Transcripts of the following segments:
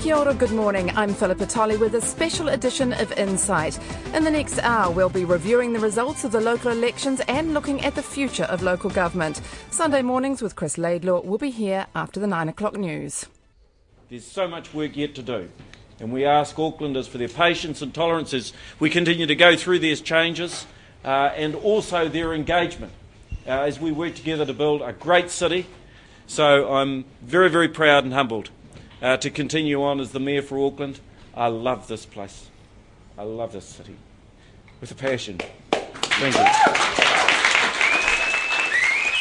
Kia ora, good morning. I'm Philippa Tolley with a special edition of Insight. In the next hour, we'll be reviewing the results of the local elections and looking at the future of local government. Sunday mornings with Chris Laidlaw will be here after the 9 o'clock news. There's so much work yet to do, and we ask Aucklanders for their patience and tolerance as we continue to go through these changes uh, and also their engagement uh, as we work together to build a great city. So I'm very, very proud and humbled uh, to continue on as the Mayor for Auckland. I love this place. I love this city with a passion. Thank you.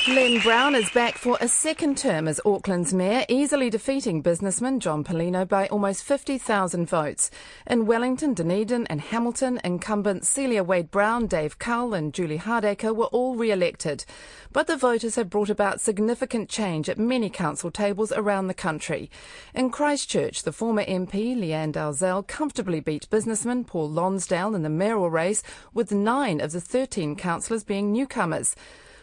Len Brown is back for a second term as Auckland's mayor, easily defeating businessman John Palino by almost 50,000 votes. In Wellington, Dunedin and Hamilton, incumbents Celia Wade Brown, Dave Cull and Julie Hardacre were all re-elected. But the voters have brought about significant change at many council tables around the country. In Christchurch, the former MP Lianne Dalziel comfortably beat businessman Paul Lonsdale in the mayoral race, with nine of the 13 councillors being newcomers.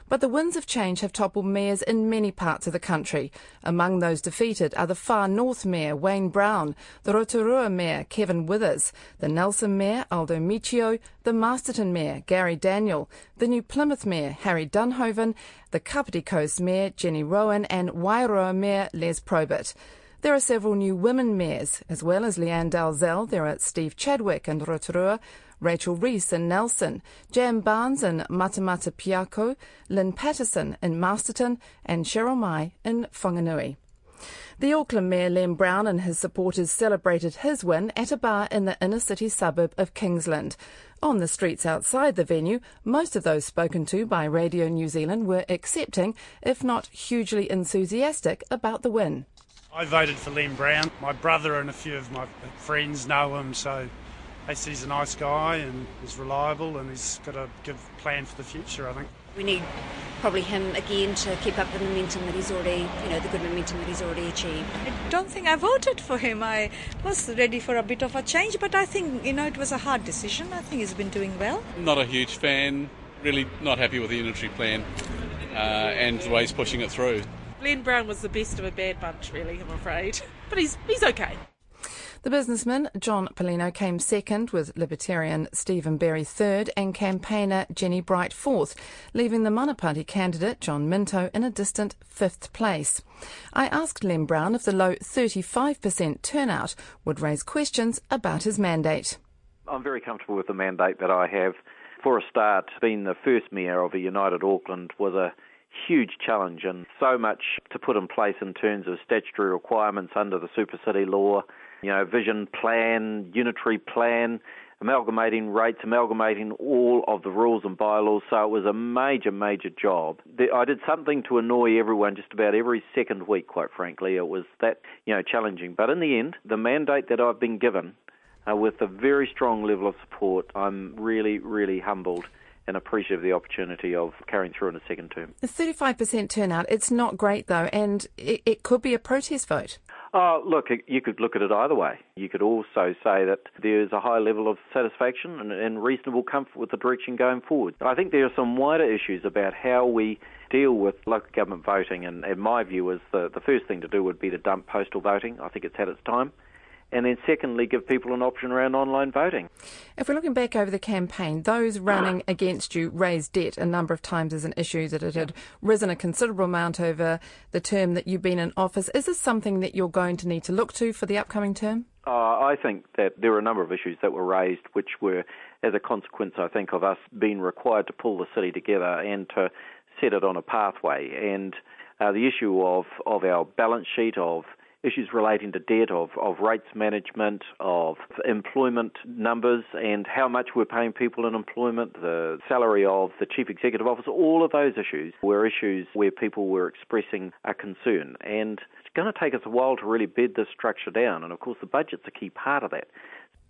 But the winds of change have toppled mayors in many parts of the country. Among those defeated are the Far North Mayor Wayne Brown, the Rotorua Mayor Kevin Winters, the Nelson Mayor Aldo Miccio, the Masterton Mayor Garry Daniell, the New Plymouth Mayor Harry Duynhoven, the Kapiti Coast Mayor Jenny Rowan, and Wairoa Mayor Les Probert. There are several new women mayors, as well as Lianne Dalziel. There are Steve Chadwick and Rotorua, Rachel Reese in Nelson, Jan Barnes in Matamata Piako, Lyn Patterson in Masterton, and Sheryl Mai in Whanganui. The Auckland Mayor Len Brown and his supporters celebrated his win at a bar in the inner city suburb of Kingsland. On the streets outside the venue, most of those spoken to by Radio New Zealand were accepting, if not hugely enthusiastic, about the win. I voted for Len Brown. My brother and a few of my friends know him, so they said he's a nice guy and he's reliable and he's got a good plan for the future, I think. We need probably him again to keep up the momentum that he's already, you know, the good momentum that he's already achieved. I don't think I voted for him. I was ready for a bit of a change, but I think, you know, it was a hard decision. I think he's been doing well. Not a huge fan, really not happy with the unitary plan uh, and the way he's pushing it through. Glenn Brown was the best of a bad bunch, really, I'm afraid. But he's, he's okay. The businessman, John Palino came second, with Libertarian Stephen Berry third, and campaigner Penny Bright fourth, leaving the Mana Party candidate, John Minto, in a distant fifth place. I asked Len Brown if the low 35% turnout would raise questions about his mandate. I'm very comfortable with the mandate that I have. For a start, being the first mayor of a united Auckland was a huge challenge and so much to put in place in terms of statutory requirements under the Super City law you know, vision plan, unitary plan, amalgamating rates, amalgamating all of the rules and bylaws. So it was a major, major job. I did something to annoy everyone just about every second week, quite frankly. It was that, you know, challenging. But in the end, the mandate that I've been given, uh, with a very strong level of support, I'm really, really humbled and appreciative of the opportunity of carrying through in a second term. The 35% turnout, it's not great though, and it, it could be a protest vote. Oh, look, you could look at it either way. You could also say that there's a high level of satisfaction and, and reasonable comfort with the direction going forward. I think there are some wider issues about how we deal with local government voting, and, and my view is the, the first thing to do would be to dump postal voting. I think it's had its time and then secondly, give people an option around online voting. If we're looking back over the campaign, those running against you raised debt a number of times as an issue that it had risen a considerable amount over the term that you've been in office. Is this something that you're going to need to look to for the upcoming term? Uh, I think that there were a number of issues that were raised, which were as a consequence, I think, of us being required to pull the city together and to set it on a pathway. And uh, the issue of, of our balance sheet, of issues relating to debt, of, of rates management, of employment numbers, and how much we're paying people in employment, the salary of the chief executive officer, all of those issues were issues where people were expressing a concern. And it's going to take us a while to really bed this structure down. And of course, the budget's a key part of that.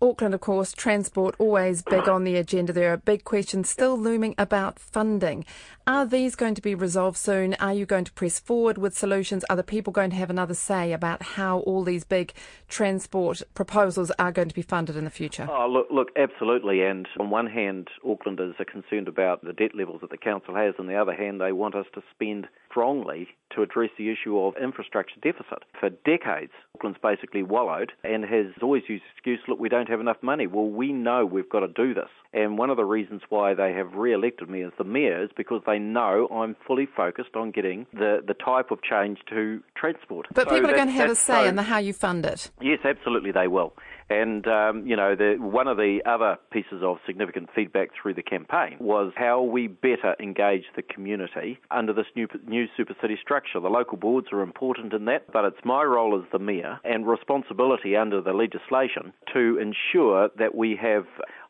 Auckland, of course, transport always big on the agenda. There are big questions still looming about funding. Are these going to be resolved soon? Are you going to press forward with solutions? Are the people going to have another say about how all these big transport proposals are going to be funded in the future? Oh, look, look, absolutely. And on one hand, Aucklanders are concerned about the debt levels that the council has. On the other hand, they want us to spend strongly to address the issue of infrastructure deficit. For decades, Auckland's basically wallowed and has always used the excuse, look, we don't have enough money. Well, we know we've got to do this. And one of the reasons why they have re-elected me as the mayor is because they know I'm fully focused on getting the, the type of change to transport. But so people are going to have a say so, in the how you fund it. Yes, absolutely they will. And, um, you know, the, one of the other pieces of significant feedback through the campaign was how we better engage the community under this new, new super city structure. The local boards are important in that, but it's my role as the mayor and responsibility under the legislation to ensure that we have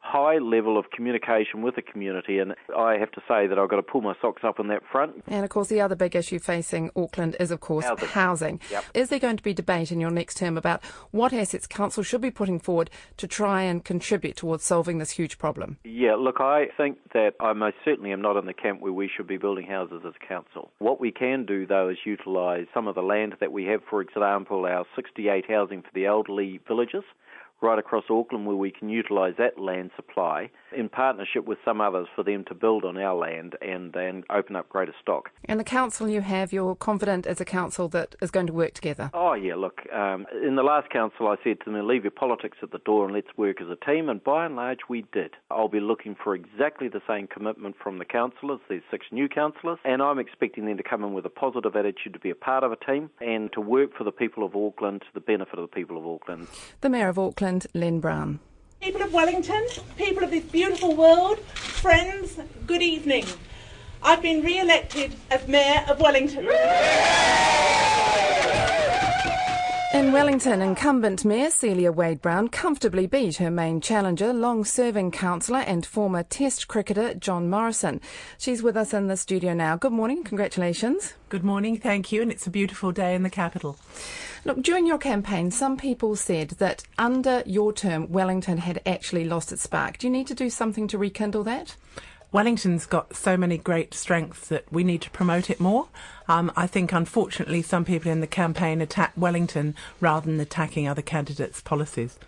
high level of communication with the community, and I have to say that I've got to pull my socks up on that front. And of course, the other big issue facing Auckland is, of course, Housing. housing. Yep. Is there going to be debate in your next term about what assets council should be putting forward to try and contribute towards solving this huge problem? Yeah, look, I think that I most certainly am not in the camp where we should be building houses as a council. What we can do, though, is utilise some of the land that we have, for example, our 68 housing for the elderly villages right across Auckland where we can utilise that land supply in partnership with some others for them to build on our land and then open up greater stock. And the council you have, you're confident as a council that is going to work together? Oh, yeah, look, um, in the last council I said to them, leave your politics at the door and let's work as a team, and by and large we did. I'll be looking for exactly the same commitment from the councillors. There's six new councillors, and I'm expecting them to come in with a positive attitude to be a part of a team and to work for the people of Auckland, to the benefit of the people of Auckland. The Mayor of Auckland, Len Brown. People of Wellington, people of this beautiful world, friends, good evening. I've been re elected as Mayor of Wellington. In Wellington, incumbent Mayor Celia Wade Brown comfortably beat her main challenger, long serving councillor and former Test cricketer John Morrison. She's with us in the studio now. Good morning, congratulations. Good morning, thank you, and it's a beautiful day in the capital. Look, during your campaign, some people said that under your term, Wellington had actually lost its spark. Do you need to do something to rekindle that? Wellington's got so many great strengths that we need to promote it more. Um, I think, unfortunately, some people in the campaign attack Wellington rather than attacking other candidates' policies.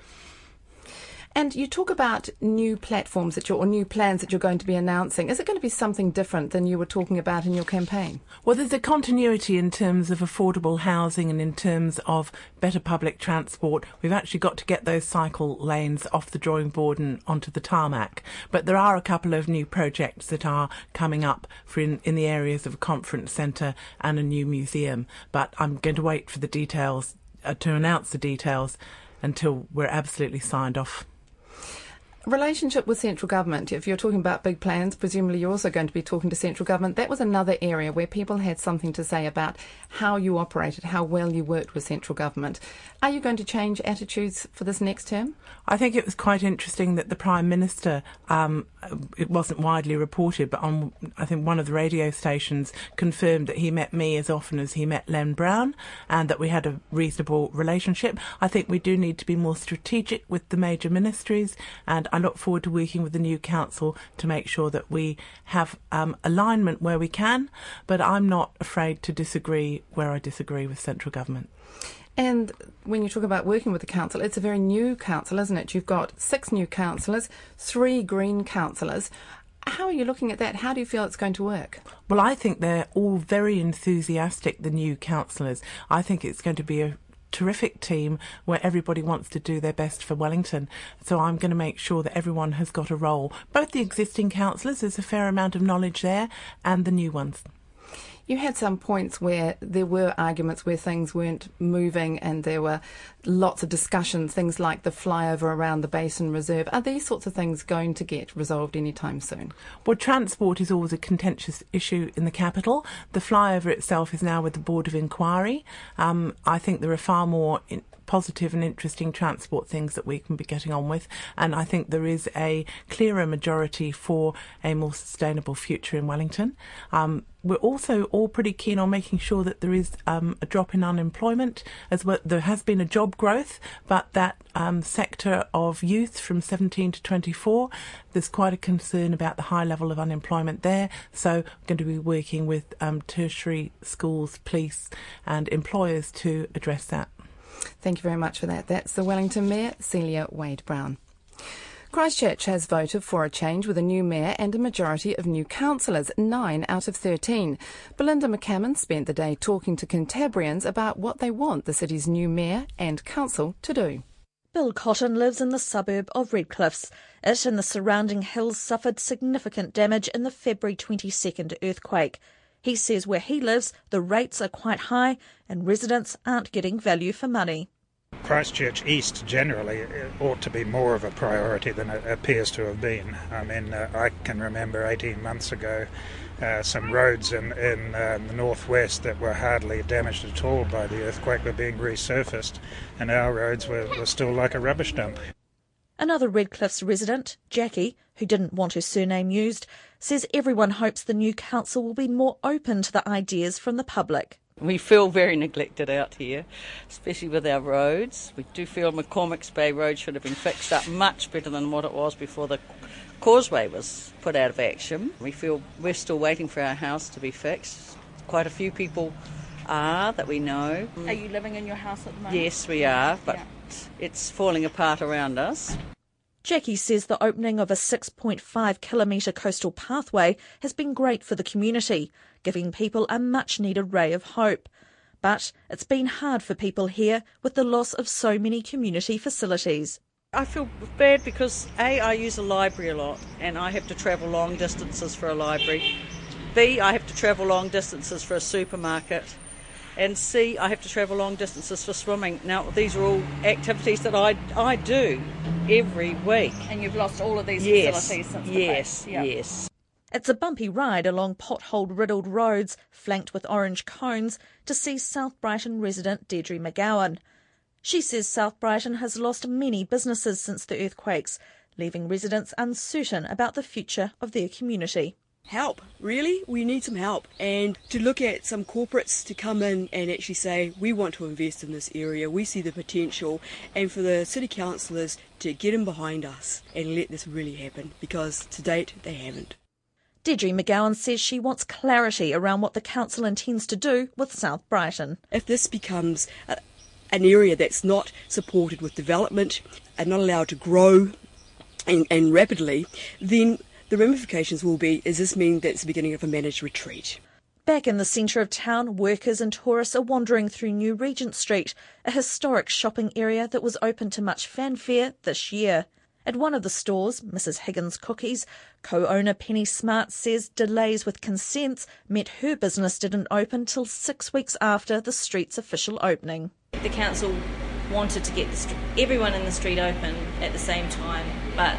And you talk about new platforms that you're, or new plans that you're going to be announcing. Is it going to be something different than you were talking about in your campaign? Well, there's a continuity in terms of affordable housing and in terms of better public transport. We've actually got to get those cycle lanes off the drawing board and onto the tarmac. But there are a couple of new projects that are coming up for in, in the areas of a conference centre and a new museum. But I'm going to wait for the details, uh, to announce the details until we're absolutely signed off relationship with central government, if you're talking about big plans, presumably you're also going to be talking to central government. That was another area where people had something to say about how you operated, how well you worked with central government. Are you going to change attitudes for this next term? I think it was quite interesting that the Prime Minister, um, it wasn't widely reported, but on I think one of the radio stations confirmed that he met me as often as he met Len Brown and that we had a reasonable relationship. I think we do need to be more strategic with the major ministries and I look forward to working with the new council to make sure that we have um, alignment where we can, but I'm not afraid to disagree where I disagree with central government. And when you talk about working with the council, it's a very new council, isn't it? You've got six new councillors, three Green councillors. How are you looking at that? How do you feel it's going to work? Well, I think they're all very enthusiastic, the new councillors. I think it's going to be a terrific team where everybody wants to do their best for Wellington. So I'm going to make sure that everyone has got a role. Both the existing councillors, there's a fair amount of knowledge there, and the new ones. You had some points where there were arguments where things weren't moving and there were lots of discussions, things like the flyover around the Basin Reserve. Are these sorts of things going to get resolved anytime soon? Well, transport is always a contentious issue in the capital. The flyover itself is now with the Board of Inquiry. Um, I think there are far more positive and interesting transport things that we can be getting on with. And I think there is a clearer majority for a more sustainable future in Wellington. Um, we're also all pretty keen on making sure that there is um, a drop in unemployment as well. There has been a job growth, but that um, sector of youth from 17 to 24, there's quite a concern about the high level of unemployment there. So we're going to be working with um, tertiary schools, police, and employers to address that. Thank you very much for that. That's the Wellington Mayor, Celia Wade Brown. Christchurch has voted for a change with a new mayor and a majority of new councillors, nine out of 13. Belinda McCammon spent the day talking to Cantabrians about what they want the city's new mayor and council to do. Bill Cotton lives in the suburb of Redcliffs. It and the surrounding hills suffered significant damage in the February 22nd earthquake. He says where he lives, the rates are quite high and residents aren't getting value for money. Christchurch East generally ought to be more of a priority than it appears to have been. I mean, uh, I can remember 18 months ago uh, some roads in, in uh, the northwest that were hardly damaged at all by the earthquake were being resurfaced, and our roads were, were still like a rubbish dump. Another Redcliffs resident, Jackie, who didn't want her surname used, says everyone hopes the new council will be more open to the ideas from the public. We feel very neglected out here, especially with our roads. We do feel McCormack's Bay Road should have been fixed up much better than what it was before the causeway was put out of action. We feel we're still waiting for our house to be fixed. Quite a few people are that we know. Are you living in your house at the moment? Yes, we are, but yeah. it's falling apart around us. Jackie says the opening of a 6.5 kilometre coastal pathway has been great for the community, giving people a much needed ray of hope. But it's been hard for people here with the loss of so many community facilities. I feel bad because A, I use a library a lot and I have to travel long distances for a library. B, I have to travel long distances for a supermarket and C, I have to travel long distances for swimming. Now, these are all activities that I, I do every week. And you've lost all of these yes, facilities since the Yes, yep. yes. It's a bumpy ride along pothole riddled roads flanked with orange cones to see South Brighton resident Deirdre McGowan. She says South Brighton has lost many businesses since the earthquakes, leaving residents uncertain about the future of their community help. Really, we need some help. And to look at some corporates to come in and actually say, we want to invest in this area, we see the potential, and for the city councillors to get in behind us and let this really happen, because to date they haven't. Deirdre McGowan says she wants clarity around what the council intends to do with South Brighton. If this becomes a, an area that's not supported with development and not allowed to grow and, and rapidly, then the ramifications will be is this mean that it's the beginning of a managed retreat? Back in the centre of town, workers and tourists are wandering through New Regent Street, a historic shopping area that was open to much fanfare this year. At one of the stores, Mrs. Higgins Cookies, co owner Penny Smart says delays with consents meant her business didn't open till six weeks after the street's official opening. The council wanted to get everyone in the street open at the same time, but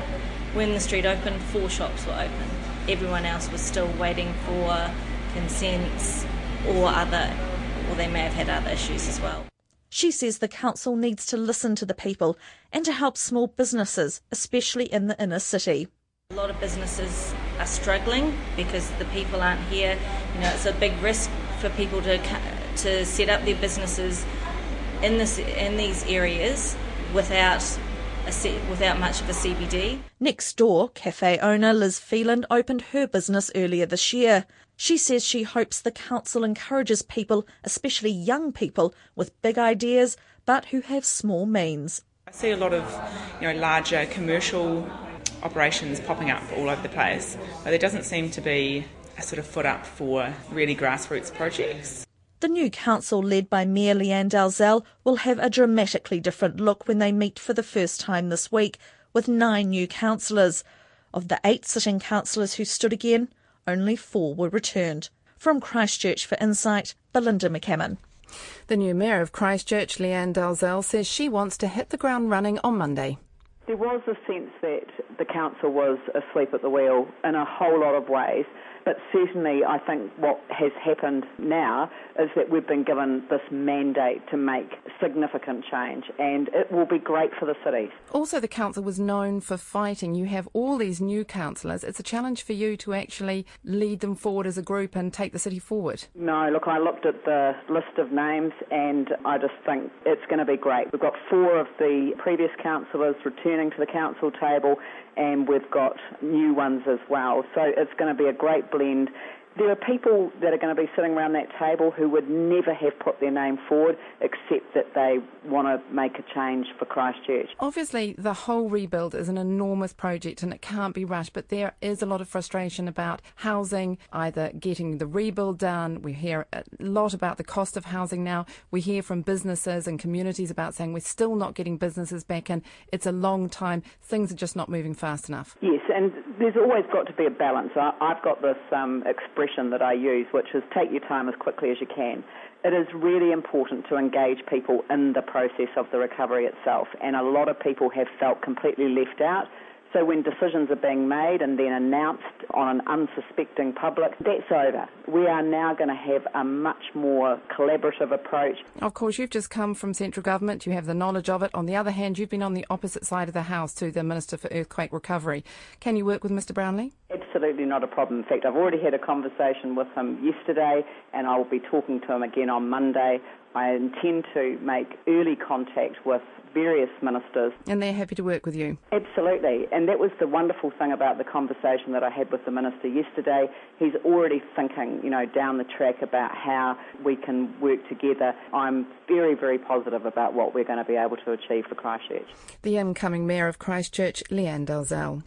when the street opened, four shops were open. Everyone else was still waiting for consents or other, or they may have had other issues as well. She says the council needs to listen to the people and to help small businesses, especially in the inner city. A lot of businesses are struggling because the people aren't here. You know, it's a big risk for people to to set up their businesses in this in these areas without without much of a CBD. Next door, cafe owner Liz Phelan opened her business earlier this year. She says she hopes the council encourages people, especially young people, with big ideas but who have small means. I see a lot of, you know, larger commercial operations popping up all over the place, but there doesn't seem to be a sort of foot up for really grassroots projects. The new council, led by Mayor Lianne Dalziel, will have a dramatically different look when they meet for the first time this week, with nine new councillors. Of the eight sitting councillors who stood again, only four were returned. From Christchurch for Insight, Belinda McCammon. The new Mayor of Christchurch, Lianne Dalziel, says she wants to hit the ground running on Monday. There was a sense that the council was asleep at the wheel in a whole lot of ways But certainly, I think what has happened now is that we've been given this mandate to make significant change, and it will be great for the city. Also, the council was known for fighting. You have all these new councillors. It's a challenge for you to actually lead them forward as a group and take the city forward. No, look, I looked at the list of names, and I just think it's going to be great. We've got four of the previous councillors returning to the council table, and we've got new ones as well. So it's going to be a great blend. There are people that are going to be sitting around that table who would never have put their name forward except that they want to make a change for Christchurch. Obviously, the whole rebuild is an enormous project and it can't be rushed, but there is a lot of frustration about housing, either getting the rebuild done. We hear a lot about the cost of housing now. We hear from businesses and communities about saying we're still not getting businesses back in. It's a long time. Things are just not moving fast enough. Yes, and there's always got to be a balance. I, I've got this um, expression that I use, which is take your time as quickly as you can. It is really important to engage people in the process of the recovery itself, and a lot of people have felt completely left out. So when decisions are being made and then announced on an unsuspecting public, that's over. We are now going to have a much more collaborative approach. Of course, you've just come from central government, you have the knowledge of it. On the other hand, you've been on the opposite side of the House to the Minister for Earthquake Recovery. Can you work with Mr Brownlee? Absolutely not a problem. In fact, I've already had a conversation with him yesterday and I will be talking to him again on Monday. I intend to make early contact with various ministers. And they're happy to work with you? Absolutely. And that was the wonderful thing about the conversation that I had with the minister yesterday. He's already thinking, you know, down the track about how we can work together. I'm very, very positive about what we're going to be able to achieve for Christchurch. The incoming Mayor of Christchurch, Lianne Dalziel.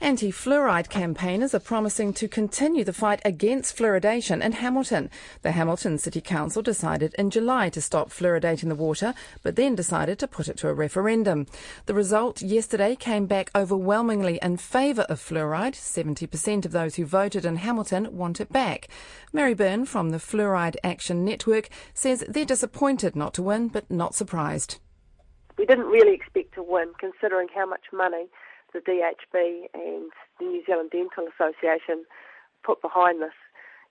Anti fluoride campaigners are promising to continue the fight against fluoridation in Hamilton. The Hamilton City Council decided in July to stop fluoridating the water, but then decided to put it to a referendum. The result yesterday came back overwhelmingly in favour of fluoride. 70% of those who voted in Hamilton want it back. Mary Byrne from the Fluoride Action Network says they're disappointed not to win, but not surprised. We didn't really expect to win, considering how much money the DHB and the New Zealand Dental Association put behind this.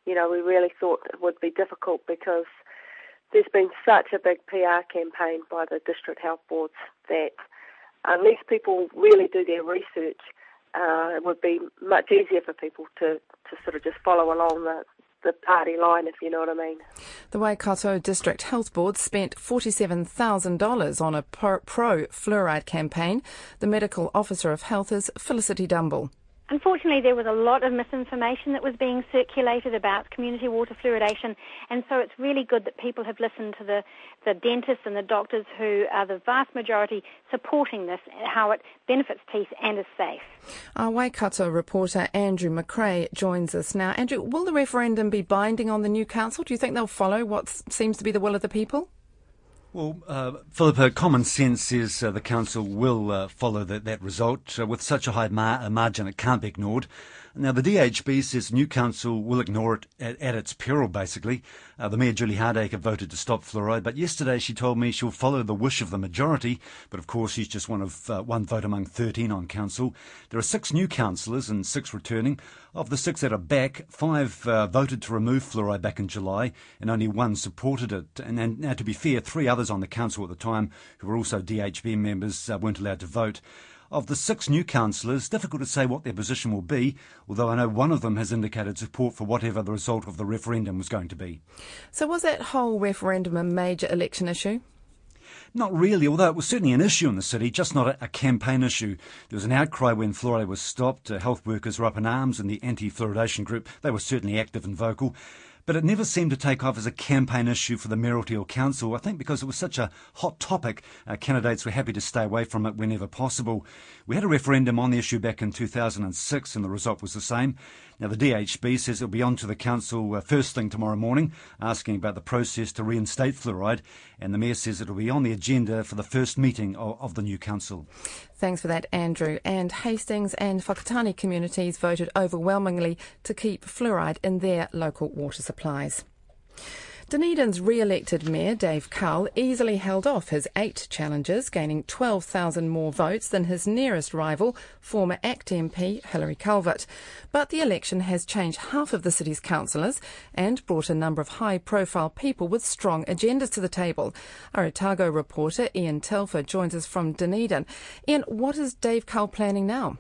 You know, we really thought it would be difficult because there's been such a big PR campaign by the district health boards that unless people really do their research, uh, it would be much easier for people to, to sort of just follow along the, the party line, if you know what I mean. The Waikato District Health Board spent $47,000 on a pro fluoride campaign. The medical officer of health is Felicity Dumble. Unfortunately, there was a lot of misinformation that was being circulated about community water fluoridation, and so it's really good that people have listened to the, the dentists and the doctors who are the vast majority supporting this, how it benefits teeth and is safe. Our Waikato reporter Andrew McRae joins us now. Andrew, will the referendum be binding on the new council? Do you think they'll follow what seems to be the will of the people? Well, uh, Philippa, common sense is uh, the council will uh, follow the, that result. Uh, with such a high mar- margin, it can't be ignored. Now, the DHB says new council will ignore it at, at its peril, basically. Uh, the Mayor, Julie Hardacre, voted to stop fluoride, but yesterday she told me she'll follow the wish of the majority. But of course, she's just one of uh, one vote among 13 on council. There are six new councillors and six returning. Of the six that are back, five uh, voted to remove fluoride back in July, and only one supported it. And, and now, to be fair, three others on the council at the time, who were also DHB members, uh, weren't allowed to vote. Of the six new councillors, difficult to say what their position will be, although I know one of them has indicated support for whatever the result of the referendum was going to be. So, was that whole referendum a major election issue? Not really, although it was certainly an issue in the city, just not a, a campaign issue. There was an outcry when fluoride was stopped. Uh, health workers were up in arms, and the anti fluoridation group, they were certainly active and vocal but it never seemed to take off as a campaign issue for the mayoralty or council. I think because it was such a hot topic, uh, candidates were happy to stay away from it whenever possible. We had a referendum on the issue back in 2006 and the result was the same. Now, the DHB says it'll be on to the council uh, first thing tomorrow morning, asking about the process to reinstate fluoride, and the mayor says it'll be on the agenda for the first meeting of, of the new council. Thanks for that, Andrew. And Hastings and Whakatane communities voted overwhelmingly to keep fluoride in their local water supplies. Dunedin's re-elected mayor, Dave Cull, easily held off his eight challengers, gaining 12,000 more votes than his nearest rival, former ACT MP Hilary Calvert. But the election has changed half of the city's councillors and brought a number of high-profile people with strong agendas to the table. Our Otago reporter Ian Telfer joins us from Dunedin. Ian, what is Dave Cull planning now?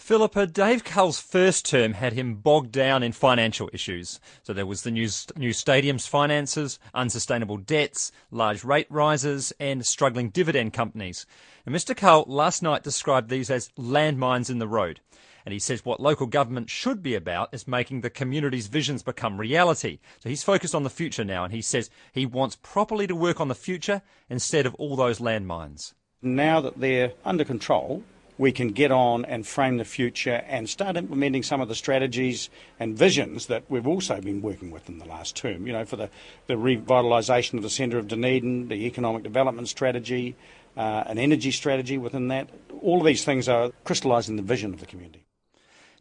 Philippa, Dave Cull's first term had him bogged down in financial issues. So there was the new, new stadium's finances, unsustainable debts, large rate rises, and struggling dividend companies. And Mr. Cull last night described these as landmines in the road. And he says what local government should be about is making the community's visions become reality. So he's focused on the future now, and he says he wants properly to work on the future instead of all those landmines. Now that they're under control, we can get on and frame the future and start implementing some of the strategies and visions that we've also been working with in the last term. You know, for the, the revitalisation of the centre of Dunedin, the economic development strategy, uh, an energy strategy within that. All of these things are crystallising the vision of the community.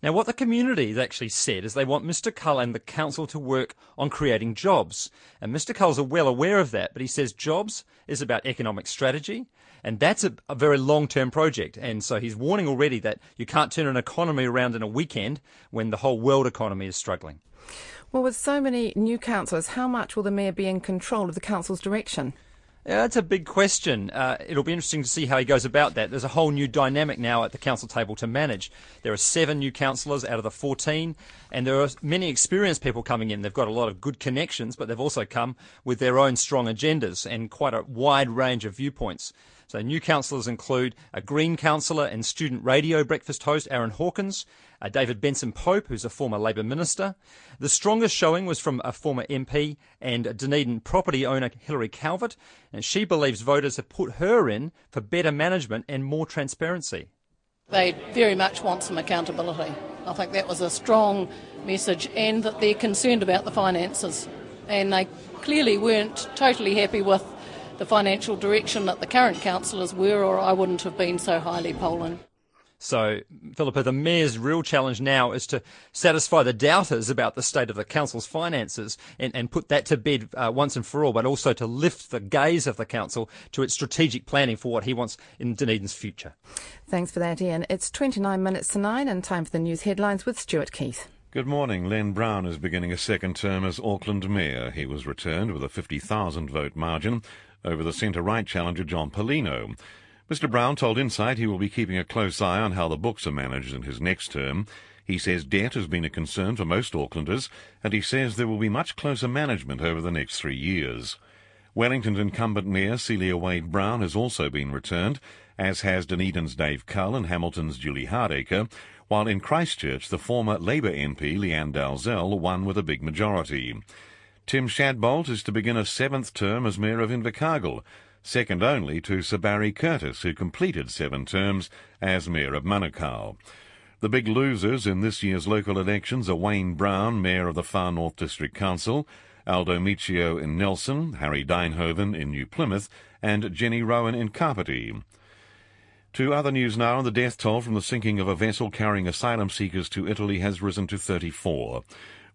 Now, what the community has actually said is they want Mr. Cull and the council to work on creating jobs. And Mr. Cull's well aware of that, but he says jobs is about economic strategy, and that's a, a very long term project. And so he's warning already that you can't turn an economy around in a weekend when the whole world economy is struggling. Well, with so many new councillors, how much will the Mayor be in control of the council's direction? Yeah, that's a big question. Uh, it'll be interesting to see how he goes about that. There's a whole new dynamic now at the council table to manage. There are seven new councillors out of the 14, and there are many experienced people coming in. They've got a lot of good connections, but they've also come with their own strong agendas and quite a wide range of viewpoints. So new councillors include a Green councillor and student radio breakfast host Aaron Hawkins, uh, David Benson Pope, who's a former Labour minister. The strongest showing was from a former MP and Dunedin property owner Hilary Calvert, and she believes voters have put her in for better management and more transparency. They very much want some accountability. I think that was a strong message, and that they're concerned about the finances. And they clearly weren't totally happy with the financial direction that the current councillors were, or I wouldn't have been so highly polling. So, Philippa, the Mayor's real challenge now is to satisfy the doubters about the state of the Council's finances and, and put that to bed uh, once and for all, but also to lift the gaze of the Council to its strategic planning for what he wants in Dunedin's future. Thanks for that, Ian. It's 29 minutes to 9 and time for the news headlines with Stuart Keith. Good morning. Len Brown is beginning a second term as Auckland Mayor. He was returned with a 50,000 vote margin over the centre-right challenger John Palino. Mr Brown told Insight he will be keeping a close eye on how the books are managed in his next term. He says debt has been a concern for most Aucklanders, and he says there will be much closer management over the next three years. Wellington's incumbent mayor Celia Wade Brown has also been returned, as has Dunedin's Dave Cull and Hamilton's Julie Hardacre, while in Christchurch the former Labour MP Lianne Dalziel won with a big majority. Tim Shadbolt is to begin a seventh term as Mayor of Invercargill, second only to Sir Barry Curtis, who completed seven terms as Mayor of Manukau. The big losers in this year's local elections are Wayne Brown, Mayor of the Far North District Council, Aldo Miccio in Nelson, Harry Duynhoven in New Plymouth, and Jenny Rowan in Kapiti. To other news now, the death toll from the sinking of a vessel carrying asylum seekers to Italy has risen to 34.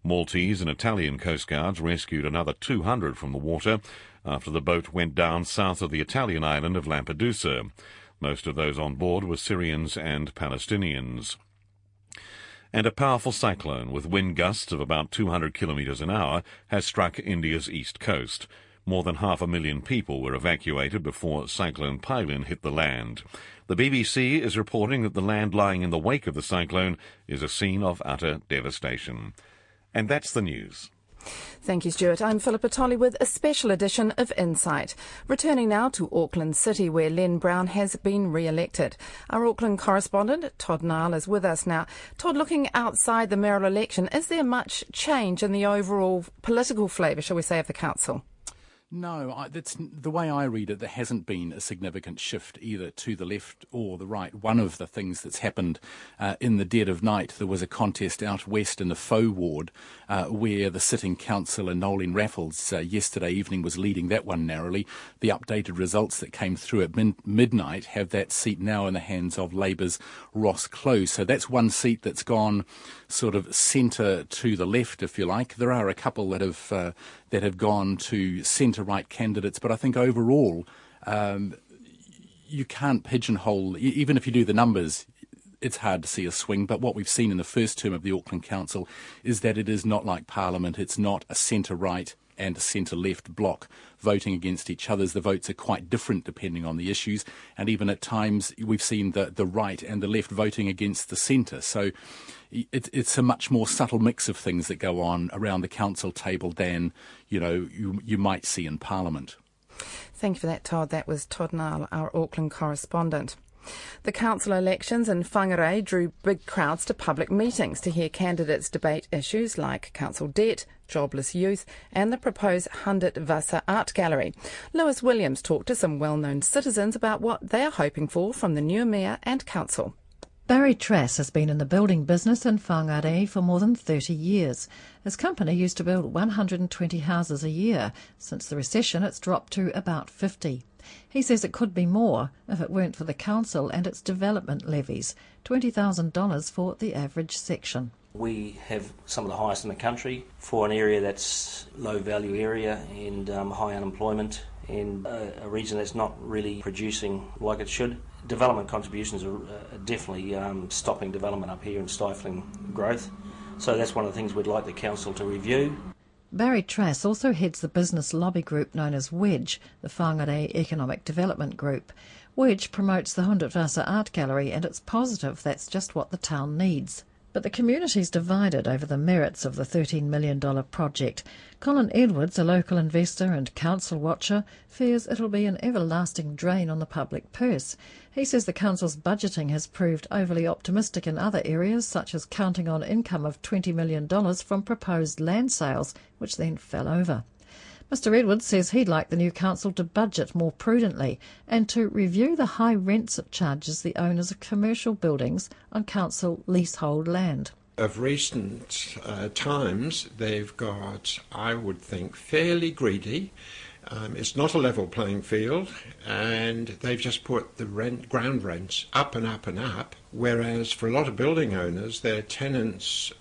Maltese and Italian coastguards rescued another 200 from the water after the boat went down south of the Italian island of Lampedusa. Most of those on board were Syrians and Palestinians. And a powerful cyclone with wind gusts of about 200 kilometres an hour has struck India's east coast. More than half a million people were evacuated before Cyclone Phailin hit the land. The BBC is reporting that the land lying in the wake of the cyclone is a scene of utter devastation. And that's the news. Thank you, Stuart. I'm Philippa Tolley with a special edition of Insight. Returning now to Auckland City, where Len Brown has been re-elected. Our Auckland correspondent, Todd Niall, is with us now. Todd, looking outside the mayoral election, is there much change in the overall political flavour, shall we say, of the council? No, I, that's the way I read it. There hasn't been a significant shift either to the left or the right. One of the things that's happened uh, in the dead of night, there was a contest out west in the Whau ward uh, where the sitting councillor Noelene Raffills uh, yesterday evening was leading that one narrowly. The updated results that came through at min- midnight have that seat now in the hands of Labour's Ross Clow. So that's one seat that's gone sort of centre to the left, if you like. There are a couple that have uh, that have gone to centre right candidates, but I think overall. Um, you can't pigeonhole, even if you do the numbers, it's hard to see a swing. But what we've seen in the first term of the Auckland Council is that it is not like Parliament. It's not a centre right and a centre left bloc voting against each other. The votes are quite different depending on the issues. And even at times, we've seen the, the right and the left voting against the centre. So it, it's a much more subtle mix of things that go on around the council table than, you know, you, you might see in Parliament. Thank you for that, Todd. That was Todd Niall, our Auckland correspondent. The council elections in Whangarei drew big crowds to public meetings to hear candidates debate issues like council debt, jobless youth, and the proposed Hundertwasser Art Gallery. Lois Williams talked to some well known citizens about what they are hoping for from the new mayor and council. Barry Trass has been in the building business in Whangarei for more than 30 years. His company used to build 120 houses a year. Since the recession, it's dropped to about 50. He says it could be more if it weren't for the council and its development levies $20,000 for the average section. We have some of the highest in the country for an area that's low value area and um, high unemployment and a, a, region that's not really producing like it should. Development contributions are, uh, definitely um, stopping development up here and stifling growth. So that's one of the things we'd like the council to review. Barry Trass also heads the business lobby group known as Wedge, the Whangarei Economic Development Group. Wedge promotes the Hundertwasser Art Gallery and it's positive that's just what the town needs. But the community's divided over the merits of the $13 million project. Colin Edwards, a local investor and council watcher, fears it'll be an everlasting drain on the public purse. He says the council's budgeting has proved overly optimistic in other areas, such as counting on income of $20 million from proposed land sales, which then fell over. Mr Edwards says he'd like the new council to budget more prudently and to review the high rents it charges the owners of commercial buildings on council leasehold land. Of recent uh, times, they've got, I would think, fairly greedy. Um, it's not a level playing field, and they've just put the rent, ground rents up and up and up. Whereas for a lot of building owners, their tenants'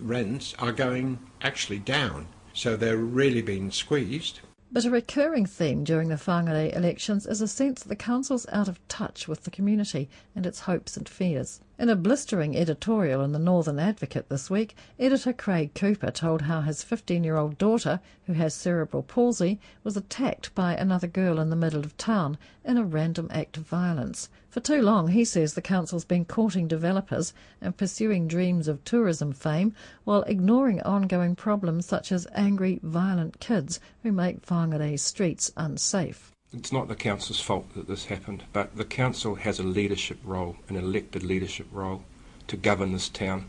rents are going actually down. So they're really being squeezed. But a recurring theme during the Whangarei elections is a sense that the council's out of touch with the community and its hopes and fears. In a blistering editorial in the Northern Advocate this week, editor Craig Cooper told how his 15 year old daughter, who has cerebral palsy, was attacked by another girl in the middle of town in a random act of violence. For too long, he says the council's been courting developers and pursuing dreams of tourism fame while ignoring ongoing problems such as angry, violent kids who make Whangarei streets unsafe. It's not the council's fault that this happened, but the council has a leadership role, an elected leadership role, to govern this town,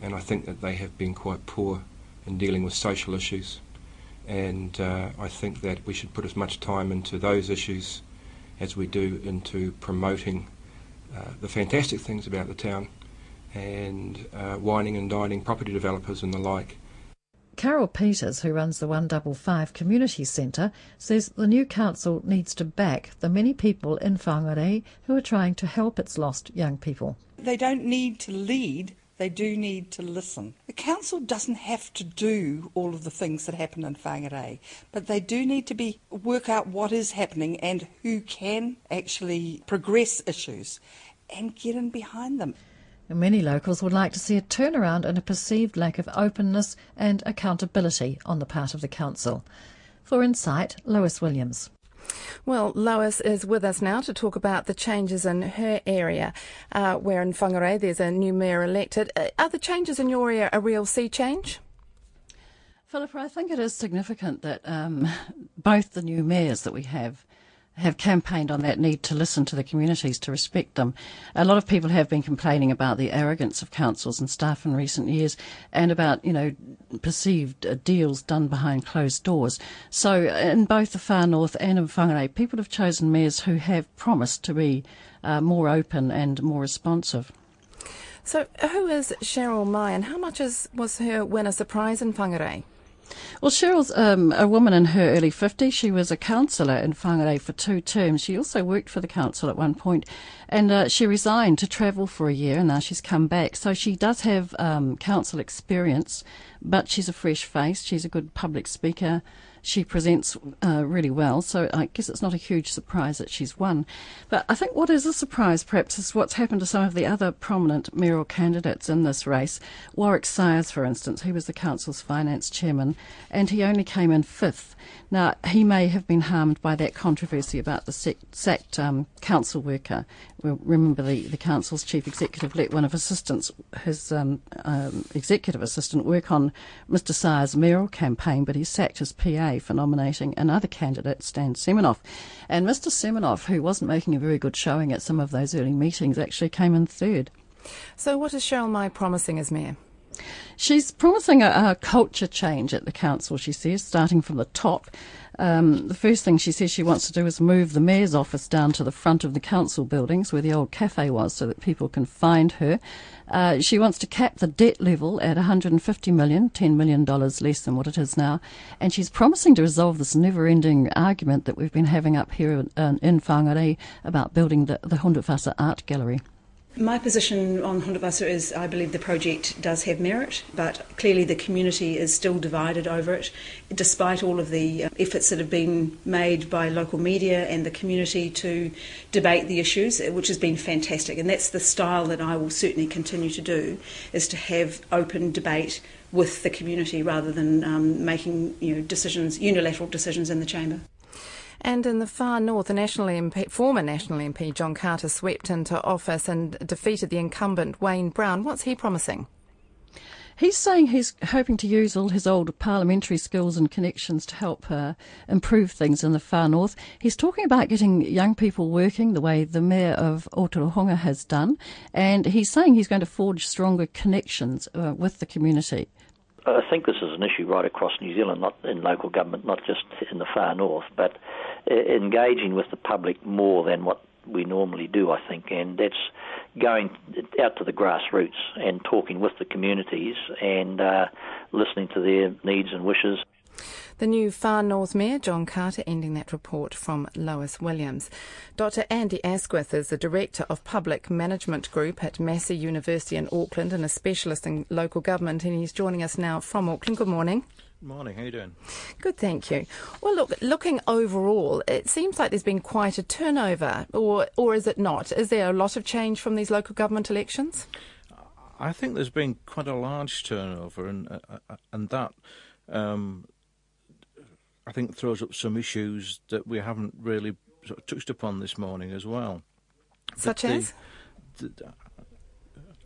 and I think that they have been quite poor in dealing with social issues. And uh, I think that we should put as much time into those issues as we do into promoting uh, the fantastic things about the town and uh, wining and dining property developers and the like Carol Peters, who runs the 155 Community Centre, says the new council needs to back the many people in Whangarei who are trying to help its lost young people. They don't need to lead, they do need to listen. The council doesn't have to do all of the things that happen in Whangarei, but they do need to be work out what is happening and who can actually progress issues and get in behind them. Many locals would like to see a turnaround and a perceived lack of openness and accountability on the part of the council. For Insight, Lois Williams. Well, Lois is with us now to talk about the changes in her area, uh, where in Whangarei there's a new mayor elected. Uh, are the changes in your area a real sea change? Philippa, I think it is significant that um, both the new mayors that we have have campaigned on that need to listen to the communities, to respect them. A lot of people have been complaining about the arrogance of councils and staff in recent years and about, you know, perceived uh, deals done behind closed doors. So in both the far north and in Whangarei, people have chosen mayors who have promised to be uh, more open and more responsive. So who is Sheryl Mai and how much is, was her win a surprise in Whangarei? Well, Sheryl's um, a woman in her early 50s. She was a councillor in Whangarei for two terms. She also worked for the council at one point, and uh, she resigned to travel for a year, and now she's come back. So she does have um, council experience, but she's a fresh face. She's a good public speaker she presents uh, really well. So I guess it's not a huge surprise that she's won. But I think what is a surprise, perhaps, is what's happened to some of the other prominent mayoral candidates in this race. Warwick Syers, for instance, he was the council's finance chairman, and he only came in fifth. Now, he may have been harmed by that controversy about the sacked um, council worker. Well, remember, the, the council's chief executive let one of assistants, his um, um, executive assistant, work on Mr. Syers' mayoral campaign, but he sacked his PA for nominating another candidate, Stan Semenoff. And Mr. Semenoff, who wasn't making a very good showing at some of those early meetings, actually came in third. So, what is Sheryl Mai promising as mayor? She's promising a, a, culture change at the council, she says, starting from the top. Um, the first thing she says she wants to do is move the mayor's office down to the front of the council buildings where the old cafe was so that people can find her. Uh, she wants to cap the debt level at 150 million, $10 million less than what it is now. And she's promising to resolve this never ending argument that we've been having up here in, in Whangarei about building the, the Hundertwasser Art Gallery. My position on Hundertwasser is I believe the project does have merit, but clearly the community is still divided over it, despite all of the uh, efforts that have been made by local media and the community to debate the issues, uh, which has been fantastic. And that's the style that I will certainly continue to do, is to have open debate with the community rather than um, making you know, decisions, unilateral decisions in the chamber. And in the far north, the National MP, former National MP John Carter swept into office and defeated the incumbent Wayne Brown. What's he promising? He's saying he's hoping to use all his old parliamentary skills and connections to help uh, improve things in the far north. He's talking about getting young people working the way the mayor of Otorohanga has done, and he's saying he's going to forge stronger connections uh, with the community. I think this is an issue right across New Zealand, not in local government, not just in the far north, but engaging with the public more than what we normally do, I think, and that's going out to the grassroots and talking with the communities and uh, listening to their needs and wishes. The new Far North Mayor, John Carter, ending that report from Lois Williams. Dr. Andy Asquith is the Director of Public Management Group at Massey University in Auckland and a specialist in local government, and he's joining us now from Auckland. Good morning. Good Morning, how are you doing? Good, thank you. Well, look, looking overall, it seems like there's been quite a turnover, or or is it not? Is there a lot of change from these local government elections? I think there's been quite a large turnover, and uh, uh and that um, I think throws up some issues that we haven't really sort of touched upon this morning as well. Such as. The,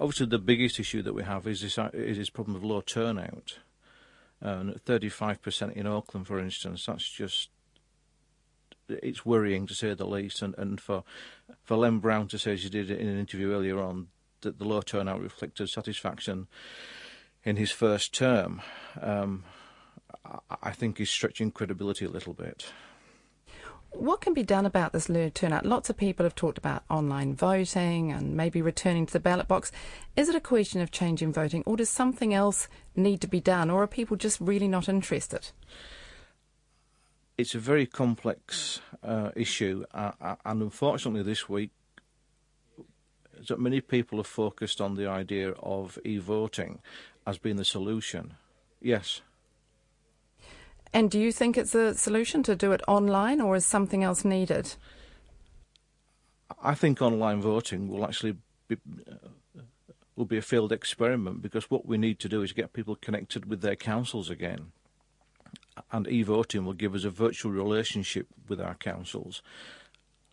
obviously, the biggest issue that we have is this is this problem of low turnout. And 35% in Auckland, for instance, that's just it's worrying to say the least. And, and for for Len Brown to say, as he did in an interview earlier on, that the low turnout reflected satisfaction in his first term, um, I think is stretching credibility a little bit. What can be done about this low turnout? Lots of people have talked about online voting and maybe returning to the ballot box. Is it a question of changing voting, or does something else need to be done, or are people just really not interested? It's a very complex uh, issue, uh, uh and unfortunately, this week, that many people have focused on the idea of e-voting as being the solution. Yes, and do you think it's a solution to do it online, or is something else needed? I think online voting will actually be, uh, will be a failed experiment because what we need to do is get people connected with their councils again. And e-voting will give us a virtual relationship with our councils,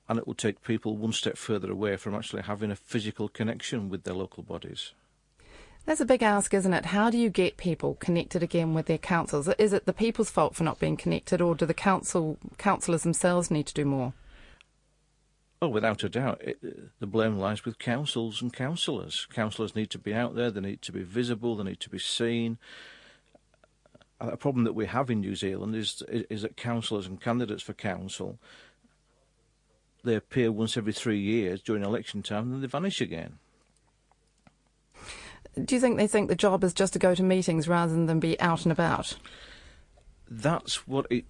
and it will take people one step further away from actually having a physical connection with their local bodies. That's a big ask, isn't it? How do you get people connected again with their councils? Is it the people's fault for not being connected, or do the council councillors themselves need to do more? Oh, without a doubt, it, uh, the blame lies with councils and councillors. Councillors need to be out there, they need to be visible, they need to be seen. A problem that we have in New Zealand is is that councillors and candidates for council they appear once every three years during election time, and then they vanish again. Do you think they think the job is just to go to meetings rather than be out and about? That's what it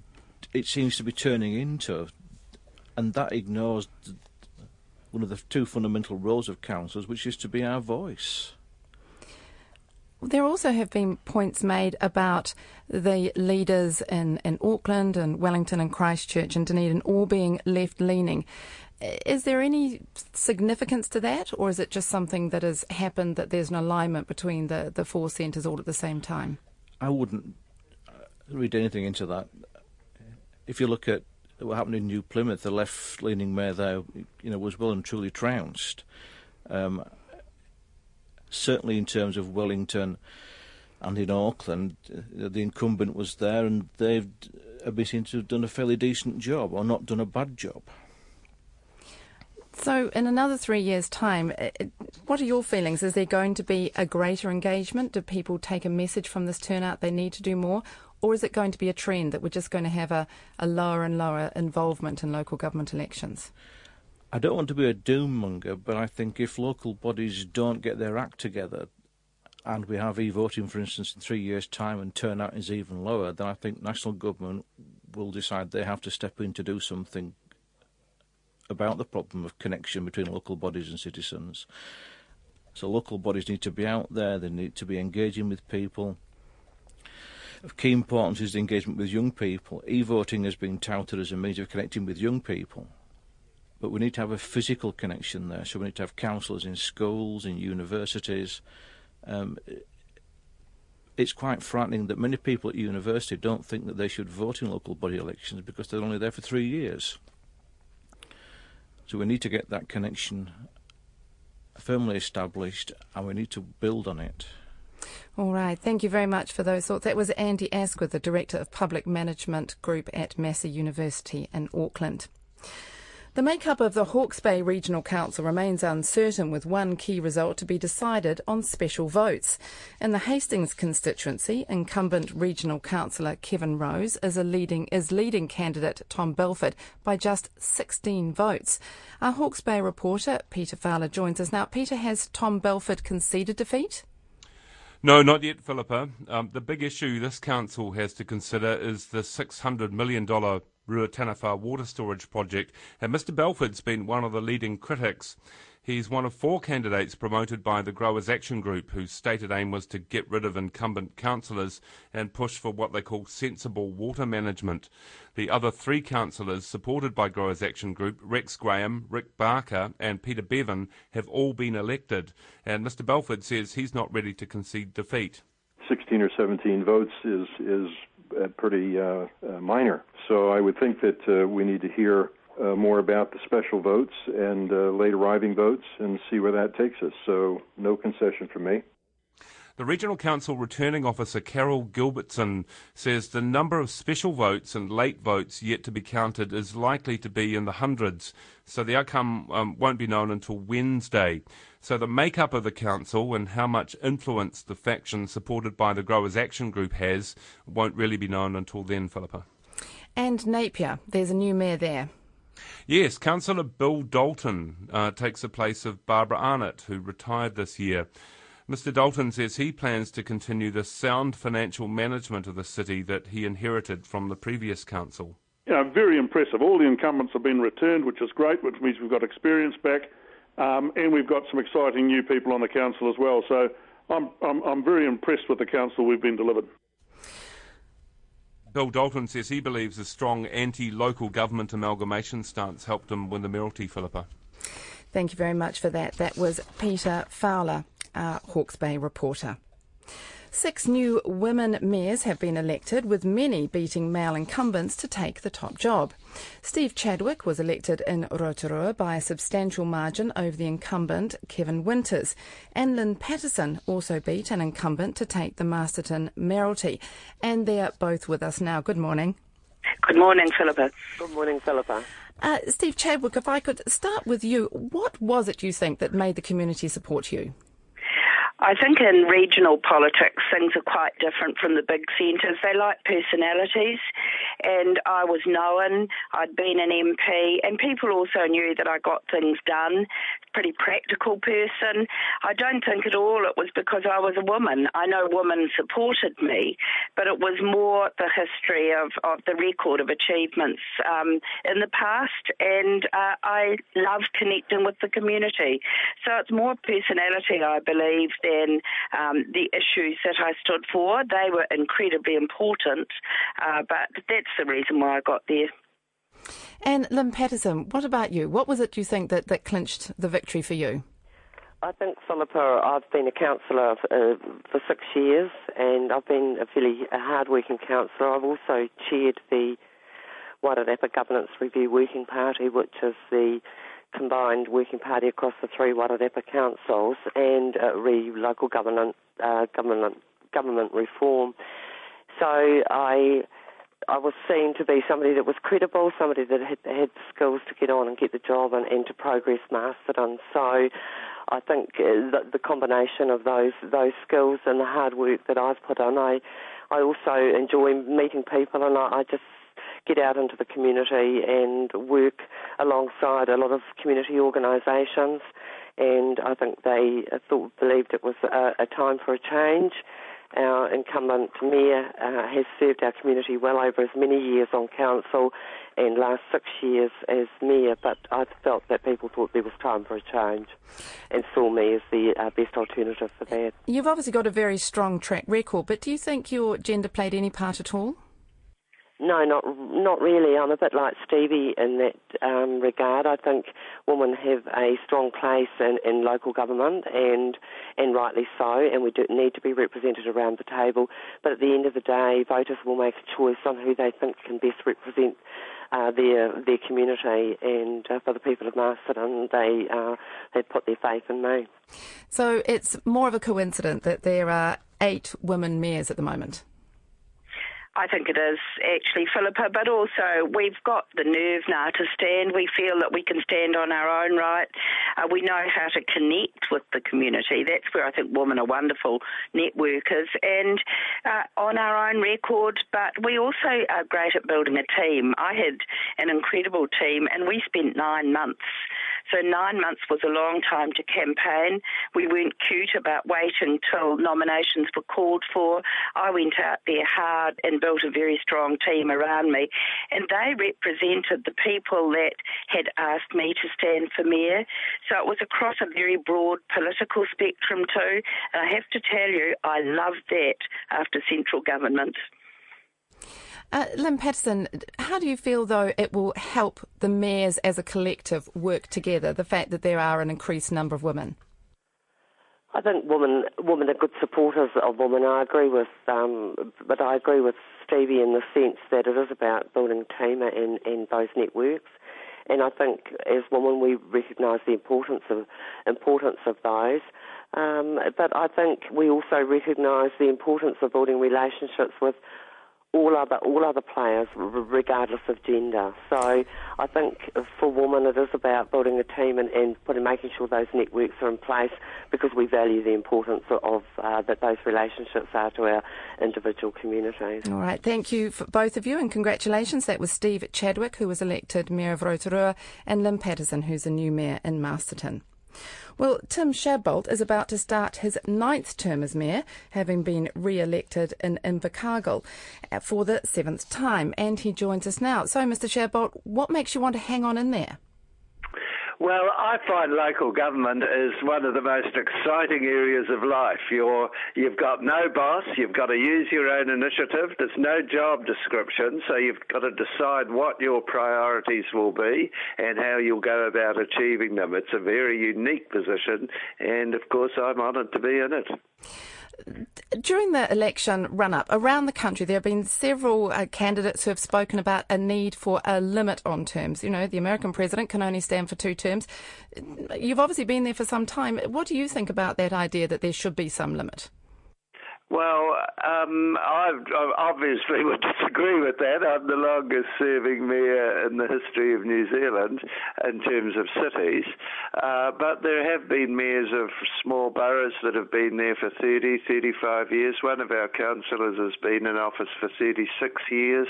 it seems to be turning into and that ignores one of the two fundamental roles of councils, which is to be our voice. There also have been points made about the leaders in, in Auckland and Wellington and Christchurch and Dunedin all being left leaning. Is there any significance to that, or is it just something that has happened that there's an alignment between the, the four centres all at the same time? I wouldn't uh, read anything into that. If you look at what happened in New Plymouth, the left-leaning mayor there, you know, was well and truly trounced. Um, certainly, in terms of Wellington and in Auckland, uh, the incumbent was there, and they've been seen to have done a fairly decent job, or not done a bad job. So, in another three years' time, what are your feelings? Is there going to be a greater engagement? Do people take a message from this turnout they need to do more? Or is it going to be a trend that we're just going to have a, a lower and lower involvement in local government elections? I don't want to be a doom monger, but I think if local bodies don't get their act together, and we have e-voting, for instance, in three years' time, and turnout is even lower, then I think national government will decide they have to step in to do something about the problem of connection between local bodies and citizens. So local bodies need to be out there, they need to be engaging with people, of key importance is the engagement with young people. E-voting has been touted as a means of connecting with young people. But we need to have a physical connection there. So we need to have councillors in schools, in universities. Um, it's quite frightening that many people at university don't think that they should vote in local body elections because they're only there for three years. So we need to get that connection firmly established and we need to build on it. All right. Thank you very much for those thoughts. That was Andy Asquith, the Director of Public Management Group at Massey University in Auckland. The makeup of the Hawke's Bay Regional Council remains uncertain, with one key result to be decided on special votes. In the Hastings constituency, incumbent regional councillor Kevin Rose is leading is leading candidate Tom Belford by just 16 votes. Our Hawke's Bay reporter Peter Fowler joins us now. Peter, has Tom Belford conceded defeat? No, not yet, Philippa. Um, the big issue this council has to consider is the $600 million Ruataniwha water storage project, and Mr Belford's been one of the leading critics. He's one of four candidates promoted by the Growers Action Group, whose stated aim was to get rid of incumbent councillors and push for what they call sensible water management. The other three councillors supported by Growers Action Group, Rex Graham, Rick Barker, and Peter Beaven, have all been elected. And Mr Belford says he's not ready to concede defeat. 16 or 17 votes is is pretty uh, uh, minor. So I would think that uh, we need to hear uh, more about the special votes and uh, late arriving votes and see where that takes us. So, no concession from me. The Regional Council returning officer Carol Gilbertson says the number of special votes and late votes yet to be counted is likely to be in the hundreds, so the outcome um, won't be known until Wednesday. So the makeup of the council and how much influence the faction supported by the Growers Action Group has won't really be known until then, Philippa. And Napier, there's a new mayor there. Yes, Councillor Bill Dalton uh, takes the place of Barbara Arnott, who retired this year. Mr. Dalton says he plans to continue the sound financial management of the city that he inherited from the previous council. Yeah, very impressive. All the incumbents have been returned, which is great, which means we've got experience back, um, and we've got some exciting new people on the council as well. So I'm, I'm, I'm very impressed with the council we've been delivered. Bill Dalton says he believes a strong anti-local government amalgamation stance helped him win the mayoralty, Philippa. Thank you very much for that. That was Peter Fowler, our Hawke's Bay reporter. Six new women mayors have been elected, with many beating male incumbents to take the top job. Steve Chadwick was elected in Rotorua by a substantial margin over the incumbent Kevin Winters, and Lyn Patterson also beat an incumbent to take the Masterton mayoralty. And they're both with us now. Good morning. Good morning, Philippa. Good morning, Philippa. Uh, Steve Chadwick, if I could start with you, what was it you think that made the community support you? I think in regional politics, things are quite different from the big centres. They like personalities, and I was known, I'd been an MP, and people also knew that I got things done. Pretty practical person. I don't think at all it was because I was a woman. I know women supported me, but it was more the history of, of the record of achievements um, in the past, and uh, I love connecting with the community. So it's more personality, I believe, than um, the issues that I stood for. They were incredibly important, uh, but that's the reason why I got there. And Lyn Patterson, what about you? What was it you think that, that clinched the victory for you? I think, Philippa, I've been a councillor uh, for six years and I've been a fairly hard-working councillor. I've also chaired the Wairarapa Governance Review Working Party, which is the combined working party across the three Wairarapa councils and uh, re local government, uh, government government reform. So I I was seen to be somebody that was credible, somebody that had, had the skills to get on and get the job and, and to progress Masterton. So I think uh, the, the combination of those those skills and the hard work that I've put on, I I also enjoy meeting people and I, I just get out into the community and work alongside a lot of community organisations. And I think they thought believed it was a, a time for a change. Our incumbent mayor uh, has served our community well over as many years on council and last six years as mayor, but I felt that people thought there was time for a change and saw me as the uh, best alternative for that. You've obviously got a very strong track record, but do you think your gender played any part at all? No, not not really. I'm a bit like Stevie in that um, regard. I think women have a strong place in, in local government, and and rightly so. And we do need to be represented around the table. But at the end of the day, voters will make a choice on who they think can best represent uh, their their community. And uh, for the people of Masterton, they uh, they put their faith in me. So it's more of a coincidence that there are eight women mayors at the moment. I think it is actually, Philippa, but also we've got the nerve now to stand. We feel that we can stand on our own right. Uh, we know how to connect with the community. That's where I think women are wonderful networkers and uh, on our own record, but we also are great at building a team. I had an incredible team and we spent nine months so nine months was a long time to campaign. We weren't cute about waiting till nominations were called for. I went out there hard and built a very strong team around me. And they represented the people that had asked me to stand for mayor. So it was across a very broad political spectrum too. And I have to tell you, I loved that after central government. Uh, Lyn Patterson, how do you feel, though, it will help the mayors as a collective work together, the fact that there are an increased number of women? I think women women are good supporters of women. I agree with, um, but I agree with Stevie in the sense that it is about building team in, in those networks. And I think as women we recognise the importance of importance of those. Um, but I think we also recognise the importance of building relationships with all other all other players, regardless of gender. So I think for women, it is about building a team and, and putting, making sure those networks are in place because we value the importance of uh, that those relationships are to our individual communities. All right, thank you for both of you and congratulations. That was Steve Chadwick, who was elected Mayor of Rotorua, and Lyn Patterson, who's a new Mayor in Masterton. Well, Tim Shadbolt is about to start his ninth term as mayor, having been re-elected in Invercargill uh, for the seventh time, and he joins us now. So, Mr. Shadbolt, what makes you want to hang on in there? Well, I find local government is one of the most exciting areas of life. You're, you've got no boss, you've got to use your own initiative, there's no job description, so you've got to decide what your priorities will be and how you'll go about achieving them. It's a very unique position, and of course, I'm honoured to be in it. During the election run up around the country, there have been several uh, candidates who have spoken about a need for a limit on terms. You know, the American president can only stand for two terms. You've obviously been there for some time. What do you think about that idea that there should be some limit? Well, um, I obviously would disagree with that. I'm the longest serving mayor in the history of New Zealand in terms of cities. Uh, but there have been mayors of small boroughs that have been there for 30, 35 years. One of our councillors has been in office for 36 years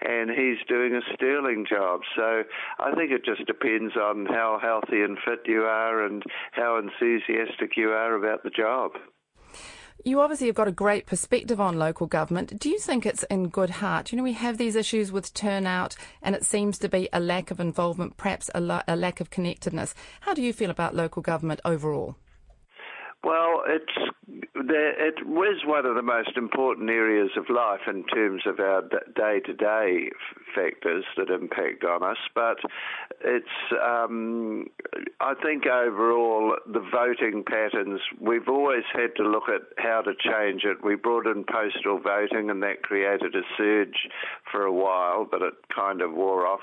and he's doing a sterling job. So I think it just depends on how healthy and fit you are and how enthusiastic you are about the job. You obviously have got a great perspective on local government. Do you think it's in good heart? You know, we have these issues with turnout, and it seems to be a lack of involvement, perhaps a, la- a lack of connectedness. How do you feel about local government overall? Well, it's it was one of the most important areas of life in terms of our day-to-day factors that impact on us. But it's, um, I think, overall the voting patterns. We've always had to look at how to change it. We brought in postal voting, and that created a surge for a while, but it kind of wore off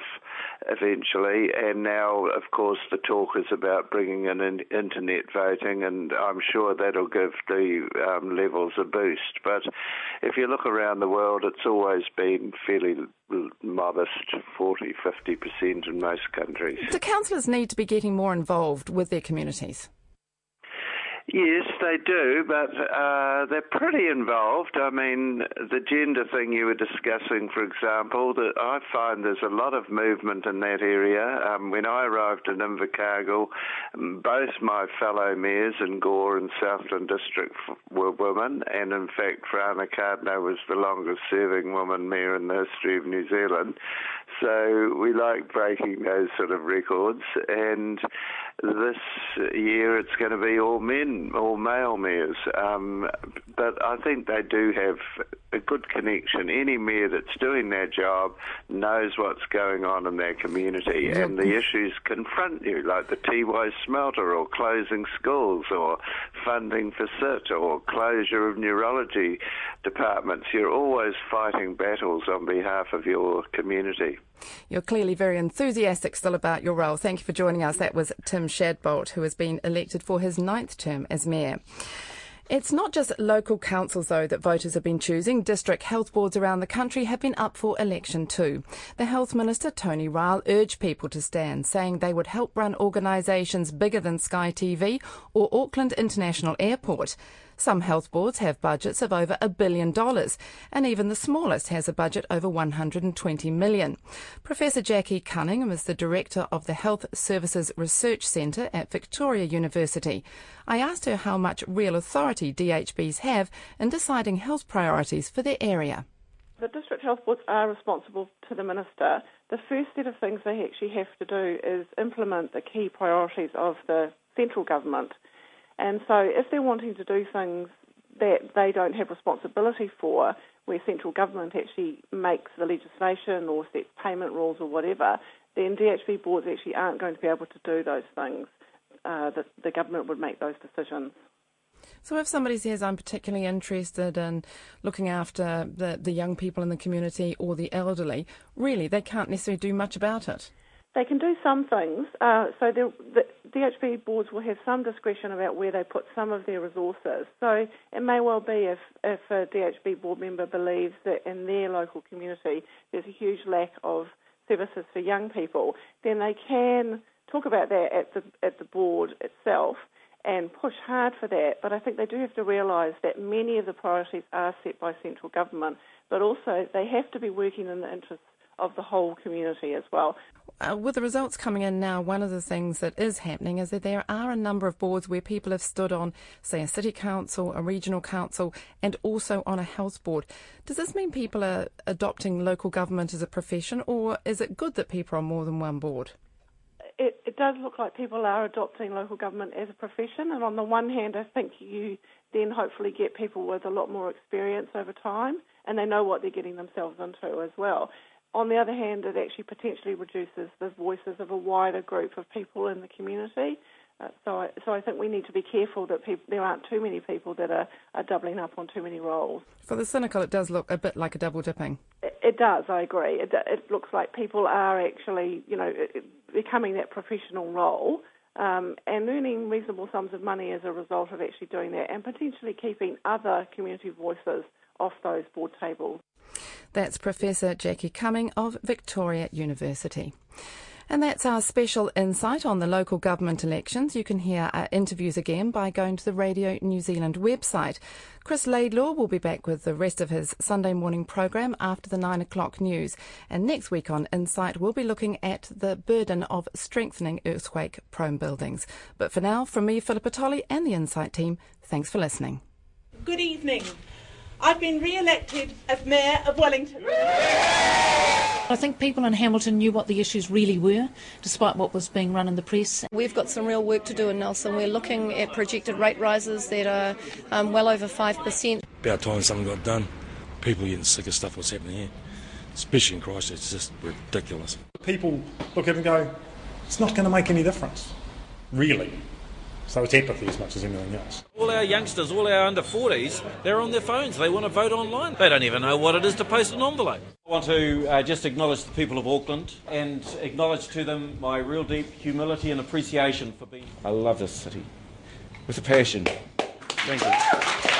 eventually. And now, of course, the talk is about bringing in internet voting, and I'm sure that'll give the um, levels a boost. But if you look around the world, it's always been fairly modest 40, 50% in most countries. Do councillors need to be getting more involved with their communities? Yes, they do, but uh, they're pretty involved. I mean, the gender thing you were discussing, for example, that I find there's a lot of movement in that area. Um, when I arrived in Invercargill, both my fellow mayors in Gore and Southland District were women, and in fact, Frana Cardno was the longest serving woman mayor in the history of New Zealand. So we like breaking those sort of records, and this year it's going to be all men, all male mayors. Um, but I think they do have a good connection. Any mayor that's doing their job knows what's going on in their community, and the issues confront you, like the Tiwai smelter, or closing schools, or funding for SIT, or closure of neurology departments. You're always fighting battles on behalf of your community. You're clearly very enthusiastic still about your role. Thank you for joining us. That was Tim Shadbolt, who has been elected for his ninth term as Mayor. It's not just local councils, though, that voters have been choosing. District health boards around the country have been up for election too. The Health Minister, Tony Ryall, urged people to stand, saying they would help run organisations bigger than Sky TV or Auckland International Airport. Some health boards have budgets of over a billion dollars, and even the smallest has a budget over 120 million. Professor Jackie Cumming is the director of the Health Services Research Centre at Victoria University. I asked her how much real authority DHBs have in deciding health priorities for their area. The district health boards are responsible to the minister. The first set of things they actually have to do is implement the key priorities of the central government. And so if they're wanting to do things that they don't have responsibility for, where central government actually makes the legislation or sets payment rules or whatever, then DHB boards actually aren't going to be able to do those things. Uh, the, the government would make those decisions. So, if somebody says, I'm particularly interested in looking after the, the young people in the community or the elderly, really, they can't necessarily do much about it. They can do some things. Uh, so the, DHB boards will have some discretion about where they put some of their resources. So it may well be if, if a DHB board member believes that in their local community there's a huge lack of services for young people, then they can talk about that at the at the board itself and push hard for that. But I think they do have to realise that many of the priorities are set by central government, but also they have to be working in the interests of the whole community as well. Uh, with the results coming in now, one of the things that is happening is that there are a number of boards where people have stood on, say, a city council, a regional council, and also on a health board. Does this mean people are adopting local government as a profession, or is it good that people are on more than one board? It, it does look like people are adopting local government as a profession, and on the one hand, I think you then hopefully get people with a lot more experience over time, and they know what they're getting themselves into as well on the other hand, it actually potentially reduces the voices of a wider group of people in the community. Uh, so, I, so I think we need to be careful that people, there aren't too many people that are, are doubling up on too many roles. For the cynical, it does look a bit like a double dipping. It, it does. I agree. It, it, looks like people are actually, you know, becoming that professional role. um, and earning reasonable sums of money as a result of actually doing that, and potentially keeping other community voices off those board tables. That's Professor Jackie Cumming of Victoria University. And that's our special insight on the local government elections. You can hear our interviews again by going to the Radio New Zealand website. Chris Laidlaw will be back with the rest of his Sunday morning program after the nine o'clock news. And next week on Insight, we'll be looking at the burden of strengthening earthquake prone buildings. But for now, from me, Philippa Tolley, and the Insight team, thanks for listening. Good evening. I've been re elected as Mayor of Wellington. I think people in Hamilton knew what the issues really were, despite what was being run in the press. We've got some real work to do in Nelson. We're looking at projected rate rises that are um, well over 5%. About time something got done. People are getting sick of stuff what's happening here, especially in Christchurch. It's just ridiculous. People look at it and go, it's not going to make any difference, really. So it's empathy as much as anything else. All our youngsters, all our under 40s, they're on their phones. They want to vote online. They don't even know what it is to post an envelope. I want to uh, just acknowledge the people of Auckland and acknowledge to them my real deep humility and appreciation for being. I love this city with a passion. Thank you.